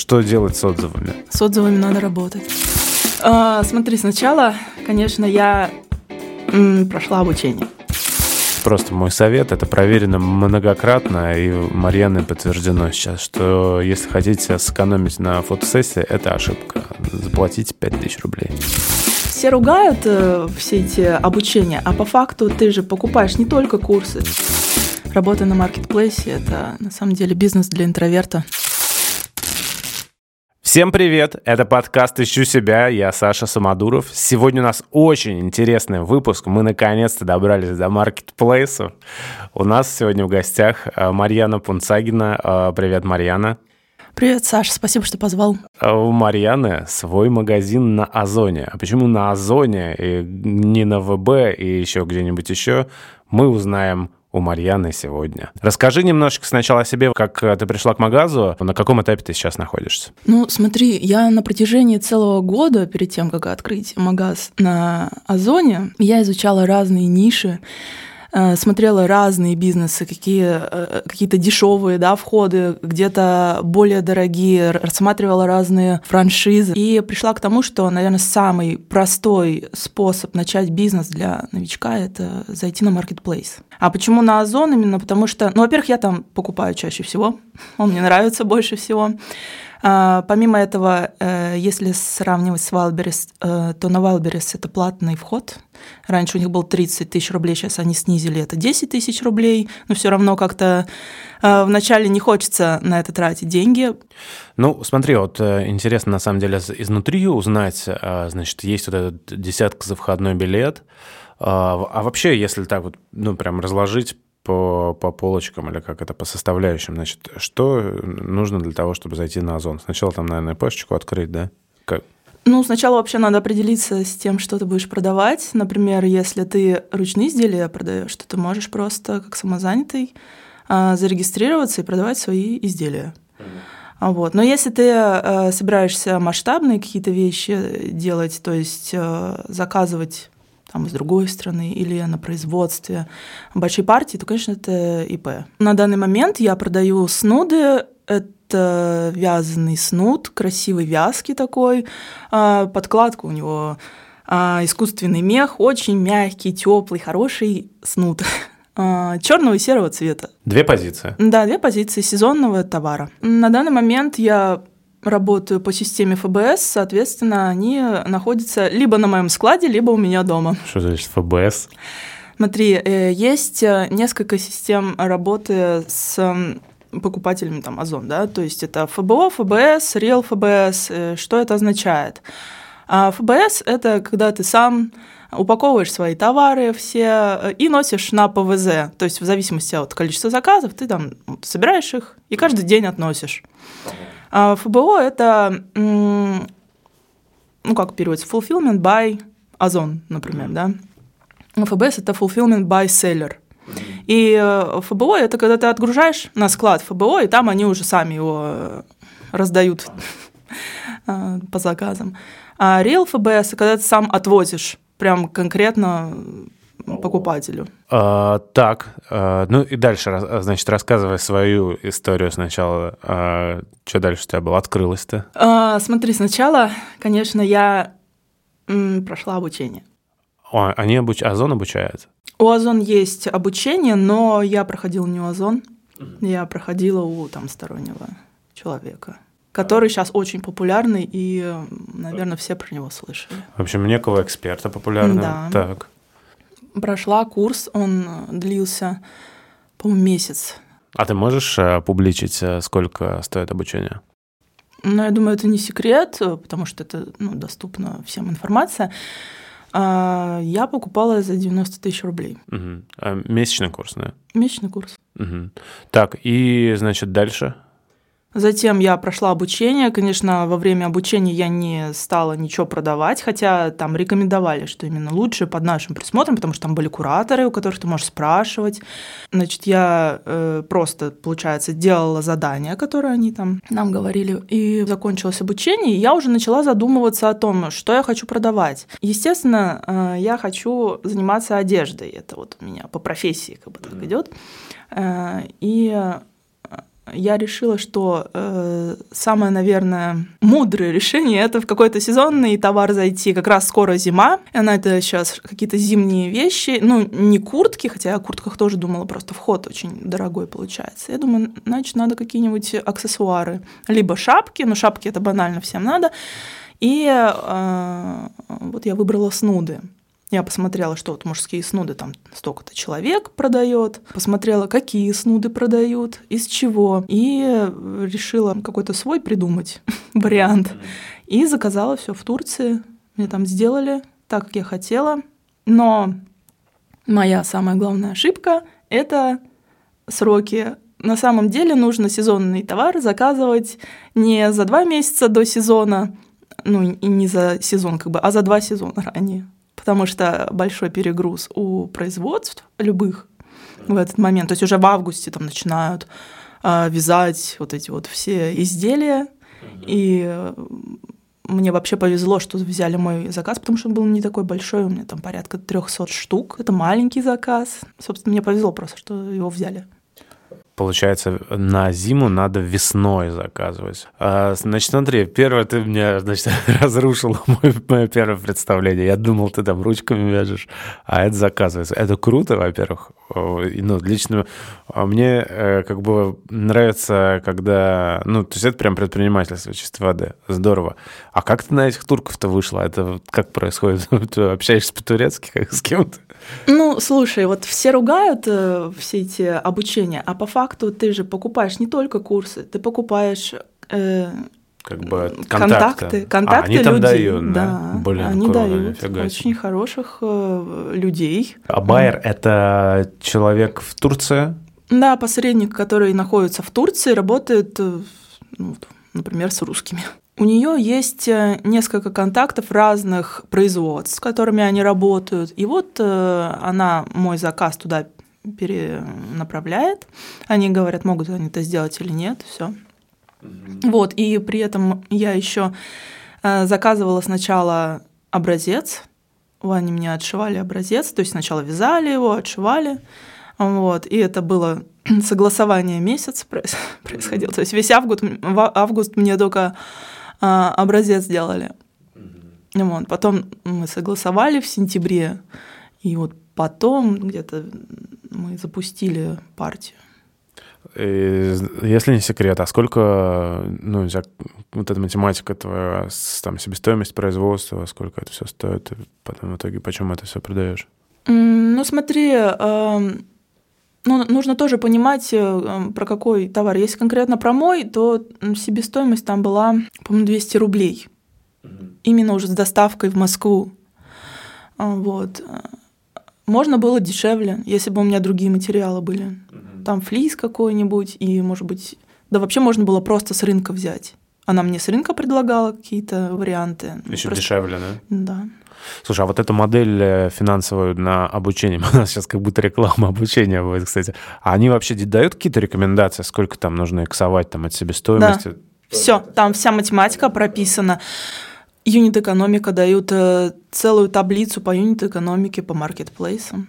Что делать с отзывами? С отзывами надо работать. А, смотри, сначала, конечно, я м, прошла обучение. Просто мой совет, это проверено многократно, и Марьяной подтверждено сейчас, что если хотите сэкономить на фотосессии, это ошибка. Заплатите 5000 рублей. Все ругают э, все эти обучения, а по факту ты же покупаешь не только курсы. Работа на маркетплейсе – это на самом деле бизнес для интроверта. Всем привет! Это подкаст «Ищу себя». Я Саша Самодуров. Сегодня у нас очень интересный выпуск. Мы наконец-то добрались до маркетплейсов. У нас сегодня в гостях э, Марьяна Пунцагина. Э, привет, Марьяна. Привет, Саша, спасибо, что позвал. А у Марьяны свой магазин на Озоне. А почему на Озоне и не на ВБ и еще где-нибудь еще, мы узнаем у Марьяны сегодня. Расскажи немножечко сначала о себе, как э, ты пришла к магазу, на каком этапе ты сейчас находишься? Ну, смотри, я на протяжении целого года, перед тем, как открыть магаз на Озоне, я изучала разные ниши, смотрела разные бизнесы, какие, э, какие-то дешевые да, входы, где-то более дорогие, рассматривала разные франшизы. И пришла к тому, что, наверное, самый простой способ начать бизнес для новичка — это зайти на маркетплейс. А почему на Озон именно? Потому что, ну, во-первых, я там покупаю чаще всего, он мне нравится больше всего. А, помимо этого, э, если сравнивать с Wildberries, э, то на Wildberries это платный вход. Раньше у них был 30 тысяч рублей, сейчас они снизили это 10 тысяч рублей, но все равно как-то э, вначале не хочется на это тратить деньги. Ну, смотри, вот интересно на самом деле изнутри узнать, значит, есть вот этот десятка за входной билет, а, а вообще, если так вот, ну, прям разложить по, по полочкам или как это, по составляющим. Значит, что нужно для того, чтобы зайти на Озон? Сначала там, наверное, пошечку открыть, да? Как? Ну, сначала вообще надо определиться с тем, что ты будешь продавать. Например, если ты ручные изделия продаешь, то ты можешь просто как самозанятый а, зарегистрироваться и продавать свои изделия. Mm-hmm. Вот. Но если ты э, собираешься масштабные какие-то вещи делать, то есть э, заказывать там, из другой страны или на производстве большой партии, то, конечно, это ИП. На данный момент я продаю снуды. Это вязаный снуд, красивый вязкий такой. А, подкладка у него а, искусственный мех, очень мягкий, теплый, хороший снуд а, черного и серого цвета. Две позиции. Да, две позиции сезонного товара. На данный момент я работаю по системе ФБС, соответственно, они находятся либо на моем складе, либо у меня дома. Что значит ФБС? Смотри, э, есть э, несколько систем работы с покупателями там Озон, да, то есть это ФБО, ФБС, Real ФБС. Э, что это означает? А ФБС – это когда ты сам упаковываешь свои товары все и носишь на ПВЗ. То есть в зависимости от количества заказов ты там собираешь их и каждый день относишь. А ФБО – это, ну, как переводится, fulfillment by Озон, например, да. ФБС – это fulfillment by seller. И э, ФБО – это когда ты отгружаешь на склад ФБО, и там они уже сами его э, раздают э, по заказам. А Real ФБС – когда ты сам отвозишь прям конкретно покупателю. А, так, а, ну и дальше, значит, рассказывай свою историю сначала. А, что дальше у тебя было? Открылось-то? А, смотри, сначала, конечно, я м, прошла обучение. О, они обуч... Озон обучают? У Озон есть обучение, но я проходила не у Озон, я проходила у там стороннего человека который сейчас очень популярный, и, наверное, все про него слышали. В общем, некого эксперта популярного. Да. Так прошла курс, он длился, по-моему, месяц. А ты можешь э, публичить, э, сколько стоит обучение? Ну, я думаю, это не секрет, потому что это ну, доступна всем информация. А, я покупала за 90 тысяч рублей. Угу. А месячный курс, да? Месячный курс. Угу. Так, и, значит, дальше? Затем я прошла обучение. Конечно, во время обучения я не стала ничего продавать, хотя там рекомендовали, что именно лучше под нашим присмотром, потому что там были кураторы, у которых ты можешь спрашивать. Значит, я э, просто, получается, делала задания, которые они там нам говорили, и закончилось обучение, и я уже начала задумываться о том, что я хочу продавать. Естественно, э, я хочу заниматься одеждой. Это вот у меня по профессии как бы так идет. Э, и я решила, что э, самое, наверное, мудрое решение это в какой-то сезонный товар зайти. Как раз скоро зима, и она это сейчас какие-то зимние вещи, ну не куртки, хотя я о куртках тоже думала, просто вход очень дорогой получается. Я думаю, значит надо какие-нибудь аксессуары, либо шапки, но шапки это банально всем надо. И э, вот я выбрала снуды. Я посмотрела, что вот мужские снуды там столько-то человек продает, посмотрела, какие снуды продают, из чего, и решила какой-то свой придумать вариант. И заказала все в Турции. Мне там сделали так, как я хотела. Но моя самая главная ошибка — это сроки. На самом деле нужно сезонный товар заказывать не за два месяца до сезона, ну и не за сезон как бы, а за два сезона ранее потому что большой перегруз у производств любых в этот момент. То есть уже в августе там начинают э, вязать вот эти вот все изделия. И э, мне вообще повезло, что взяли мой заказ, потому что он был не такой большой, у меня там порядка 300 штук. Это маленький заказ. Собственно, мне повезло просто, что его взяли. Получается, на зиму надо весной заказывать. А, значит, смотри, первое, ты мне, значит, разрушил мое, первое представление. Я думал, ты там ручками вяжешь, а это заказывается. Это круто, во-первых. Ну, лично а мне э, как бы нравится, когда... Ну, то есть это прям предпринимательство чистой воды. Здорово. А как ты на этих турков-то вышла? Это как происходит? Ты общаешься по-турецки как с кем-то? Ну, слушай, вот все ругают э, все эти обучения, а по факту ты же покупаешь не только курсы, ты покупаешь э, как бы контакты, контакты, контакты а, они там людей. дают, да? да Блин, они круто, дают очень хороших э, людей. А байер mm. это человек в Турции? Да, посредник, который находится в Турции, работает, э, ну, например, с русскими. У нее есть э, несколько контактов разных производств, с которыми они работают. И вот э, она мой заказ туда перенаправляет. Они говорят, могут они это сделать или нет, все. Mm-hmm. Вот, и при этом я еще э, заказывала сначала образец. Они мне отшивали образец, то есть сначала вязали его, отшивали. Вот, и это было согласование месяц происходило. То есть весь август, август мне только а, образец сделали. Mm-hmm. Вот. Потом мы согласовали в сентябре, и вот потом где-то мы запустили партию. И, если не секрет, а сколько, ну, вот эта математика твоя, там, себестоимость производства, сколько это все стоит, и потом в итоге почему это все продаешь? Ну, смотри, ну, нужно тоже понимать, э, про какой товар. Если конкретно про мой, то себестоимость там была, по-моему, 200 рублей. Именно уже с доставкой в Москву. А, вот. Можно было дешевле, если бы у меня другие материалы были. Там флис какой-нибудь, и, может быть, да вообще можно было просто с рынка взять. Она мне с рынка предлагала какие-то варианты. Еще просто... дешевле, да? Да. Слушай, а вот эту модель э, финансовую на обучение, у нас сейчас как будто реклама обучения будет, кстати, а они вообще дают какие-то рекомендации, сколько там нужно иксовать там, от себестоимости? Да. Все, там вся математика прописана. Юнит-экономика дают э, целую таблицу по юнит-экономике, по маркетплейсам.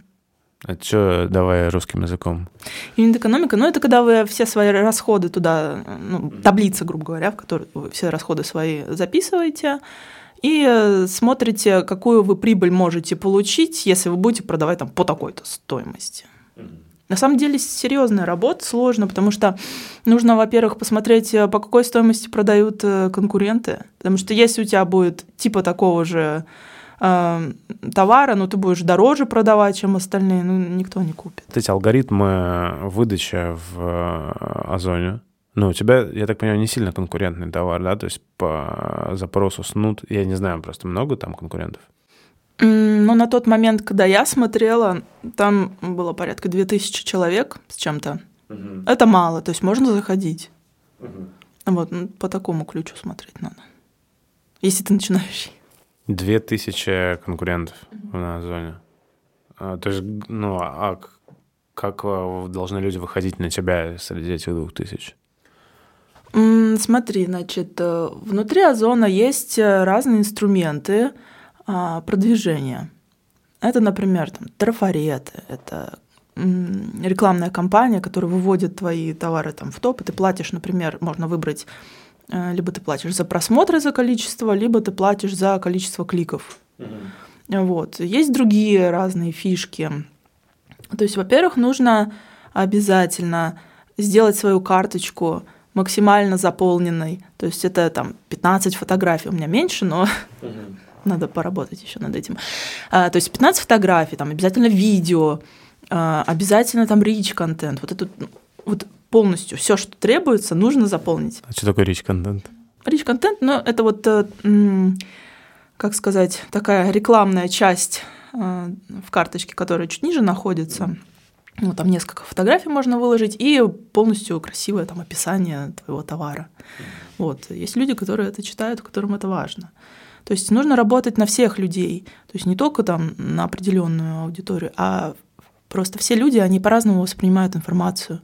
А что, давай русским языком? Юнит-экономика, ну, это когда вы все свои расходы туда, ну, таблица, грубо говоря, в которой вы все расходы свои записываете, и э, смотрите, какую вы прибыль можете получить, если вы будете продавать там по такой-то стоимости. На самом деле серьезная работа, сложно, потому что нужно, во-первых, посмотреть, э, по какой стоимости продают э, конкуренты. Потому что если у тебя будет типа такого же э, товара, но ты будешь дороже продавать, чем остальные, ну, никто не купит. Эти алгоритмы выдачи в Озоне, ну, у тебя, я так понимаю, не сильно конкурентный товар, да? То есть по запросу снуд, я не знаю, просто много там конкурентов? Ну, на тот момент, когда я смотрела, там было порядка 2000 человек с чем-то. Угу. Это мало, то есть можно заходить. Угу. Вот, ну, по такому ключу смотреть надо. Если ты начинающий. 2000 конкурентов угу. на зоне. А, то есть, ну, а как должны люди выходить на тебя среди этих двух тысяч? Смотри, значит, э, внутри озона есть э, разные инструменты а, продвижения. Это, например, там, трафареты, это рекламная кампания, которая выводит твои товары там в топ, и ты платишь, например, можно выбрать, э, либо ты платишь за просмотры за количество, либо ты платишь за количество кликов. Mm-hmm. Вот. Есть другие разные фишки. То есть, во-первых, нужно обязательно сделать свою карточку максимально заполненной. То есть это там 15 фотографий, у меня меньше, но надо поработать еще над этим. А, то есть 15 фотографий, там обязательно видео, а, обязательно там rich контент. Вот это вот полностью все, что требуется, нужно заполнить. А что такое rich контент? Rich контент, ну, это вот, э, как сказать, такая рекламная часть э, в карточке, которая чуть ниже находится. Ну, там несколько фотографий можно выложить и полностью красивое там описание твоего товара. Вот. Есть люди, которые это читают, которым это важно. То есть нужно работать на всех людей, то есть не только там на определенную аудиторию, а Просто все люди, они по-разному воспринимают информацию.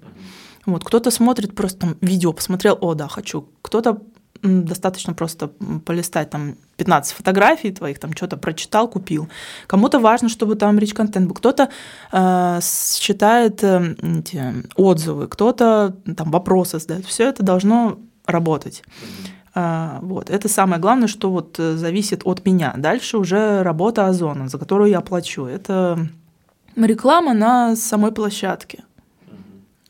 Вот, кто-то смотрит просто там видео, посмотрел, о, да, хочу. Кто-то достаточно просто полистать там 15 фотографий твоих, там что-то прочитал, купил. Кому-то важно, чтобы там речь контент был. Кто-то э, считает э, эти отзывы, кто-то там вопросы задает. Все это должно работать. Э, вот. Это самое главное, что вот э, зависит от меня. Дальше уже работа Озона, за которую я плачу. Это реклама на самой площадке.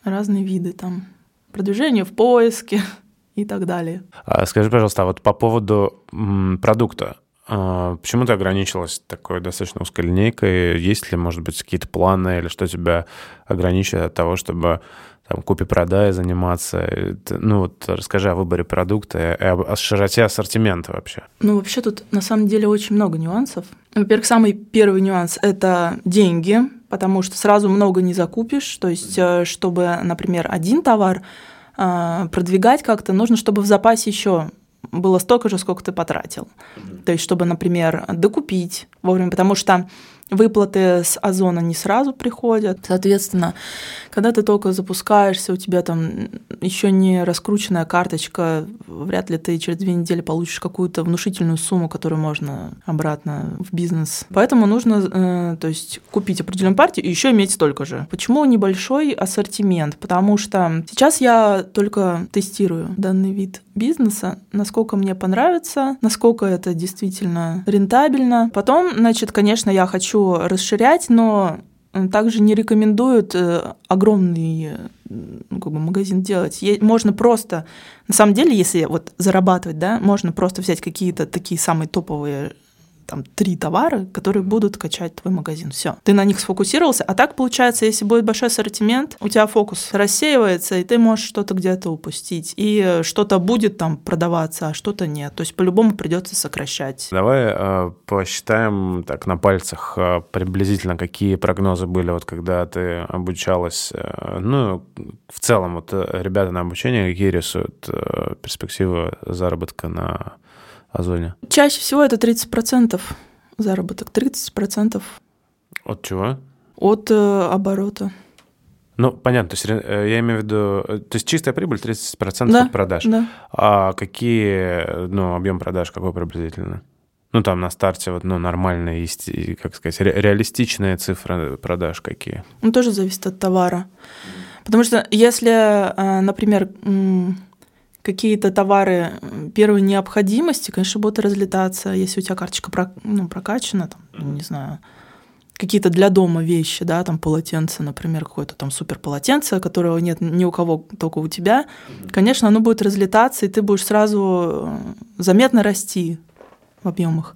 Разные виды там. Продвижение в поиске и так далее. А скажи, пожалуйста, а вот по поводу продукта. А, почему ты ограничилась такой достаточно узкой линейкой? Есть ли, может быть, какие-то планы или что тебя ограничивает от того, чтобы там, купи-продай заниматься. Ну вот расскажи о выборе продукта и о, широте ассортимента вообще. Ну вообще тут на самом деле очень много нюансов. Во-первых, самый первый нюанс – это деньги, потому что сразу много не закупишь. То есть, э, чтобы, например, один товар продвигать как-то, нужно, чтобы в запасе еще было столько же, сколько ты потратил. То есть, чтобы, например, докупить вовремя, потому что Выплаты с Озона не сразу приходят. Соответственно, когда ты только запускаешься, у тебя там еще не раскрученная карточка, вряд ли ты через две недели получишь какую-то внушительную сумму, которую можно обратно в бизнес. Поэтому нужно, э, то есть, купить определенную партию и еще иметь столько же. Почему небольшой ассортимент? Потому что сейчас я только тестирую данный вид бизнеса, насколько мне понравится, насколько это действительно рентабельно. Потом, значит, конечно, я хочу расширять, но также не рекомендуют э, огромный ну, как бы магазин делать. Можно просто, на самом деле, если вот зарабатывать, да, можно просто взять какие-то такие самые топовые там три товара, которые будут качать твой магазин. Все. Ты на них сфокусировался. А так получается, если будет большой ассортимент, у тебя фокус рассеивается, и ты можешь что-то где-то упустить. И что-то будет там продаваться, а что-то нет. То есть по-любому придется сокращать. Давай э, посчитаем так на пальцах э, приблизительно, какие прогнозы были, вот когда ты обучалась. Э, ну, в целом, вот э, ребята на обучение какие рисуют э, перспективы заработка на Озоне? Чаще всего это 30% заработок. 30%. От чего? От э, оборота. Ну, понятно, то есть э, я имею в виду, э, то есть чистая прибыль 30% да, от продаж. Да. А какие, ну, объем продаж какой приблизительно? Ну, там на старте вот, ну, нормальные, как сказать, реалистичные цифры продаж какие? Ну, тоже зависит от товара. Потому что если, э, например, какие-то товары первой необходимости, конечно, будут разлетаться, если у тебя карточка про, ну, прокачана, там, не знаю, какие-то для дома вещи, да, там полотенце, например, какое-то там супер полотенце, которого нет ни у кого, только у тебя, конечно, оно будет разлетаться, и ты будешь сразу э, заметно расти в объемах.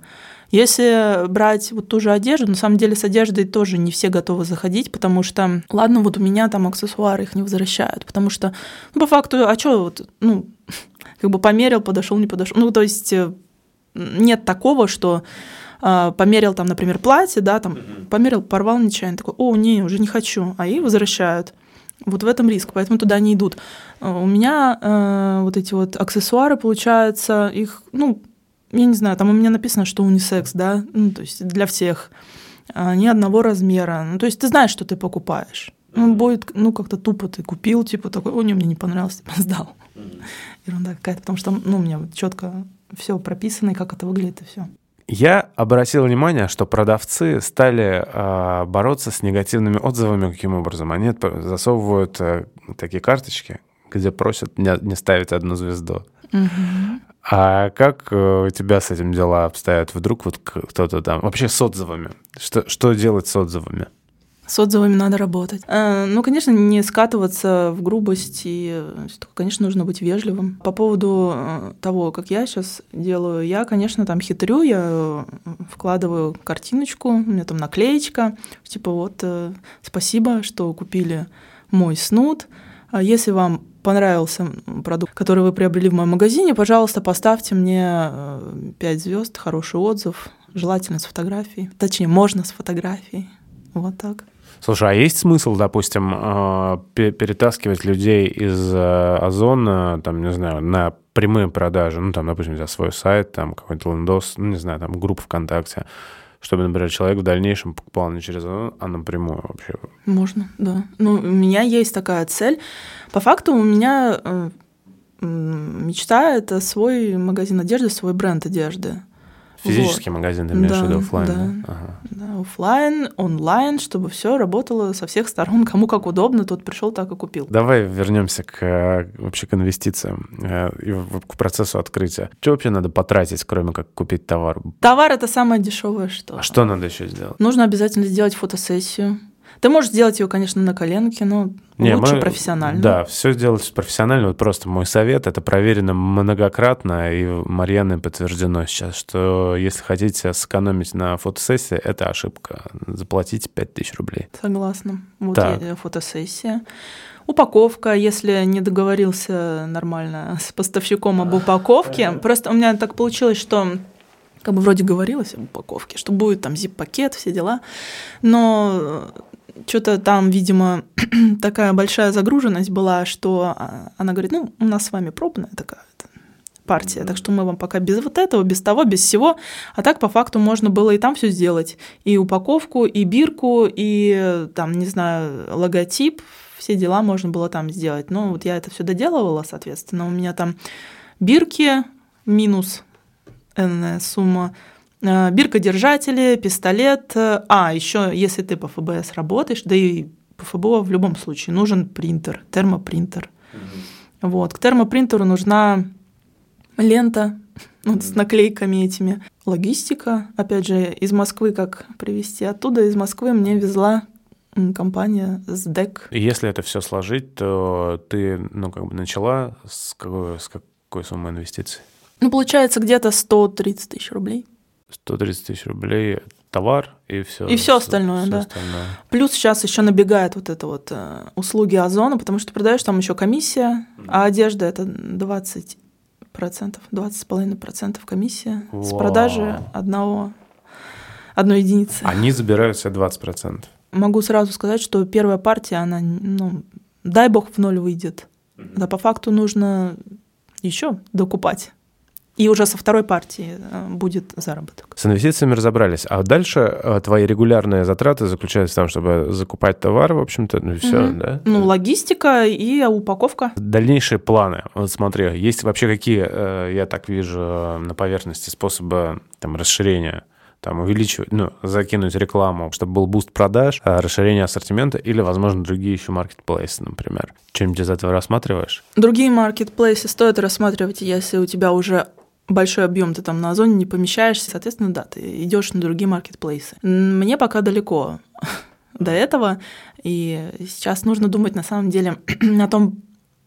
Если брать вот ту же одежду, на самом деле с одеждой тоже не все готовы заходить, потому что, ладно, вот у меня там аксессуары их не возвращают, потому что, ну, по факту, а что вот, ну, как бы померил, подошел, не подошел. Ну, то есть э, нет такого, что э, померил там, например, платье, да, там померил, порвал нечаянно, такой, о, не, уже не хочу, а и возвращают. Вот в этом риск, поэтому туда не идут. Э, у меня э, вот эти вот аксессуары, получается, их, ну, я не знаю, там у меня написано, что унисекс, да, ну, то есть для всех, а, ни одного размера. Ну, то есть ты знаешь, что ты покупаешь. Ну, будет, ну, как-то тупо ты купил, типа такой, о, не, мне не понравилось, типа, сдал. Ерунда какая-то, потому что, ну, у меня четко все прописано, и как это выглядит, и все. Я обратил внимание, что продавцы стали э, бороться с негативными отзывами каким образом? Они засовывают э, такие карточки, где просят не, не ставить одну звезду. Угу. А как э, у тебя с этим дела обстоят? Вдруг вот кто-то там... Вообще с отзывами. Что, что делать с отзывами? С отзывами надо работать. Э, ну, конечно, не скатываться в грубость, и, конечно, нужно быть вежливым. По поводу э, того, как я сейчас делаю, я, конечно, там хитрю, я вкладываю картиночку, у меня там наклеечка, типа вот спасибо, что купили мой снуд. А если вам понравился продукт, который вы приобрели в моем магазине, пожалуйста, поставьте мне 5 звезд, хороший отзыв, желательно с фотографией. Точнее, можно с фотографией. Вот так. Слушай, а есть смысл, допустим, э, перетаскивать людей из э, Озона, там, не знаю, на прямые продажи, ну, там, допустим, за свой сайт, там, какой-то лендос, ну, не знаю, там, группа ВКонтакте, чтобы, например, человек в дальнейшем покупал не через Озон, а напрямую вообще? Можно, да. Ну, у меня есть такая цель. По факту у меня э, мечта — это свой магазин одежды, свой бренд одежды. Физический вот. магазин, ты имеешь да, в виду офлайн? Да, да? Ага. да, офлайн, онлайн, чтобы все работало со всех сторон, кому как удобно, тот пришел, так и купил. Давай вернемся к э, вообще к инвестициям э, и к процессу открытия. Что вообще надо потратить, кроме как купить товар? Товар это самое дешевое, что. А что надо еще сделать? Нужно обязательно сделать фотосессию ты можешь сделать ее, конечно, на коленке, но Не, лучше мы, профессионально. Да, все сделать профессионально. Вот просто мой совет, это проверено многократно, и Марьяной подтверждено сейчас, что если хотите сэкономить на фотосессии, это ошибка. Заплатите 5000 рублей. Согласна. Вот так. фотосессия. Упаковка, если не договорился нормально с поставщиком об упаковке. Просто у меня так получилось, что как бы вроде говорилось об упаковке, что будет там zip-пакет, все дела, но что-то там, видимо, такая большая загруженность была, что а, она говорит, ну, у нас с вами пробная такая партия, так что мы вам пока без вот этого, без того, без всего, а так по факту можно было и там все сделать, и упаковку, и бирку, и там, не знаю, логотип, все дела можно было там сделать. Но вот я это все доделывала, соответственно, у меня там бирки минус энная сумма, биркодержатели, пистолет. Э, а, еще если ты по ФБС работаешь, да и по ФБО в любом случае нужен принтер, термопринтер. Угу. Вот. К термопринтеру нужна лента вот, с наклейками этими. Логистика, опять же, из Москвы как привезти. Оттуда из Москвы мне везла компания СДЭК. Если это все сложить, то ты, ну, как бы начала с какой, с какой суммы инвестиций? Ну, получается, где-то 130 тысяч рублей. 130 тысяч рублей товар и все. И все остальное, все да. Остальное. Плюс сейчас еще набегает вот это вот э, услуги Озона, потому что продаешь там еще комиссия, mm. а одежда это 20 процентов, 20,5 процентов комиссия Вау. с продажи одного, одной единицы. Они забирают себе 20 процентов. Могу сразу сказать, что первая партия, она, ну, дай бог в ноль выйдет. Mm-hmm. Да по факту нужно еще докупать и уже со второй партии э, будет заработок. С инвестициями разобрались. А дальше э, твои регулярные затраты заключаются в том, чтобы закупать товар, в общем-то, ну и все, mm-hmm. да? Ну, логистика и упаковка. Дальнейшие планы. Вот смотри, есть вообще какие, э, я так вижу, на поверхности способы там, расширения там увеличивать, ну, закинуть рекламу, чтобы был boost продаж, расширение ассортимента или, возможно, другие еще маркетплейсы, например. Чем-нибудь из этого рассматриваешь? Другие маркетплейсы стоит рассматривать, если у тебя уже большой объем ты там на озоне не помещаешься, соответственно, да, ты идешь на другие маркетплейсы. Мне пока далеко до этого, и сейчас нужно думать на самом деле о том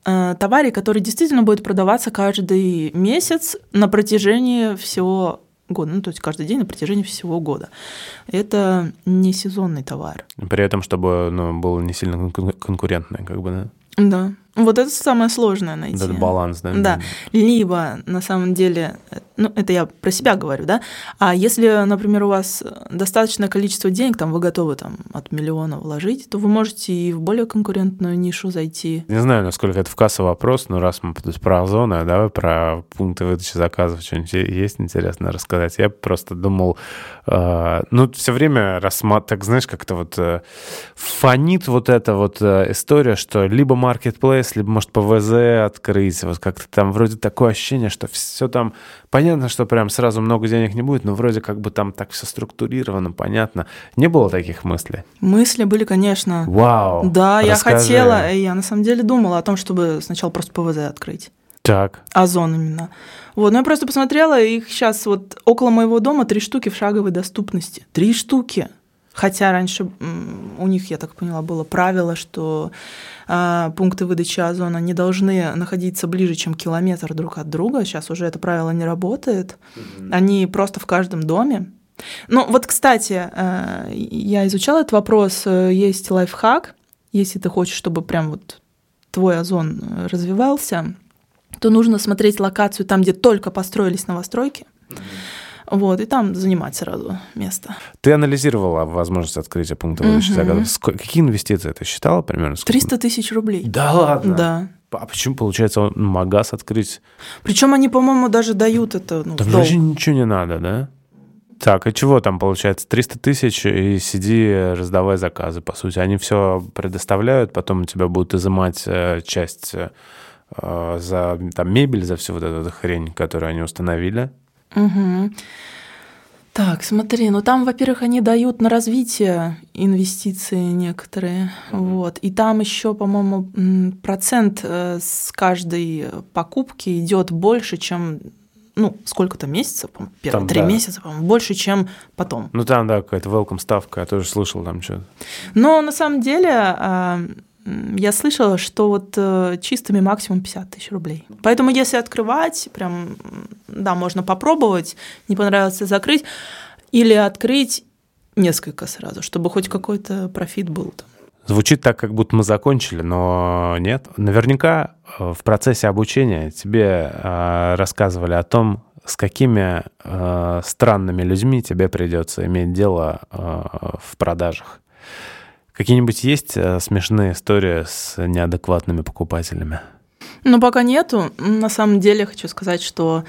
э, товаре, который действительно будет продаваться каждый месяц на протяжении всего года, ну, то есть каждый день на протяжении всего года. Это не сезонный товар. При этом, чтобы ну, было не сильно конкурентное, как бы, да? Да. Вот это самое сложное найти. Этот баланс, да? Да. Либо, на самом деле, ну, это я про себя говорю, да, а если, например, у вас достаточное количество денег, там, вы готовы там от миллиона вложить, то вы можете и в более конкурентную нишу зайти. Не знаю, насколько это в кассовый вопрос, но раз мы про озоны, да, про пункты выдачи заказов, что-нибудь есть интересно рассказать. Я просто думал, э, ну, все время рассматривать, так знаешь, как-то вот э, фонит вот эта вот э, история, что либо маркетплейс если, может, ПВЗ открыть, вот как-то там вроде такое ощущение, что все там... Понятно, что прям сразу много денег не будет, но вроде как бы там так все структурировано, понятно. Не было таких мыслей? Мысли были, конечно. Вау! Да, Расскажи. я хотела, и я на самом деле думала о том, чтобы сначала просто ПВЗ открыть. Так. Озон именно. Вот, но я просто посмотрела, их сейчас вот около моего дома три штуки в шаговой доступности. Три штуки. Хотя раньше у них, я так поняла, было правило, что э, пункты выдачи озона не должны находиться ближе, чем километр друг от друга. Сейчас уже это правило не работает. Mm-hmm. Они просто в каждом доме. Ну вот, кстати, э, я изучала этот вопрос. Есть лайфхак, если ты хочешь, чтобы прям вот твой озон развивался, то нужно смотреть локацию там, где только построились новостройки. Mm-hmm вот, и там занимать сразу место. Ты анализировала возможность открытия пункта выдачи угу. заказов. Сколько, какие инвестиции ты считала примерно? Сколько? 300 тысяч рублей. Да ладно? Да. А почему, получается, магаз открыть? Причем они, по-моему, даже дают это ну, Там же ничего не надо, да? Так, и чего там получается? 300 тысяч и сиди, раздавай заказы, по сути. Они все предоставляют, потом у тебя будут изымать э, часть э, за там, мебель, за всю вот эту хрень, которую они установили. Угу. Так, смотри, ну там, во-первых, они дают на развитие инвестиции некоторые, вот, и там еще, по-моему, процент э, с каждой покупки идет больше, чем ну, сколько-то месяцев, первые три да. месяца, по-моему, больше, чем потом. Ну, там, да, какая-то welcome ставка, я тоже слышал там что-то. Но на самом деле а, я слышала, что вот э, чистыми максимум 50 тысяч рублей. Поэтому если открывать, прям, да, можно попробовать, не понравилось закрыть, или открыть несколько сразу, чтобы хоть какой-то профит был там. Звучит так, как будто мы закончили, но нет. Наверняка э, в процессе обучения тебе э, рассказывали о том, с какими странными людьми тебе придется иметь дело в продажах. Какие-нибудь есть э, смешные истории с неадекватными покупателями? Ну, пока нету. На самом деле хочу сказать, что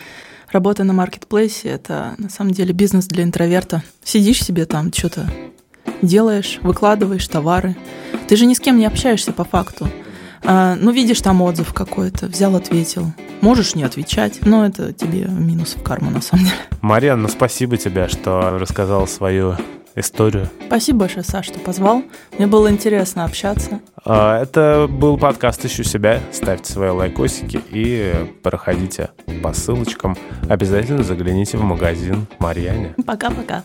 работа на маркетплейсе – это на самом деле бизнес для интроверта. Сидишь себе там, что-то делаешь, выкладываешь товары. Ты же ни с кем не общаешься по факту. А, ну, видишь там отзыв какой-то, взял, ответил. Можешь не отвечать, но это тебе минус в карму, на самом деле. Марьяна, ну спасибо тебе, что рассказал свою историю. Спасибо большое, Саш, что позвал. Мне было интересно общаться. А, это был подкаст «Ищу себя». Ставьте свои лайкосики и проходите по ссылочкам. Обязательно загляните в магазин Марьяне. Пока-пока.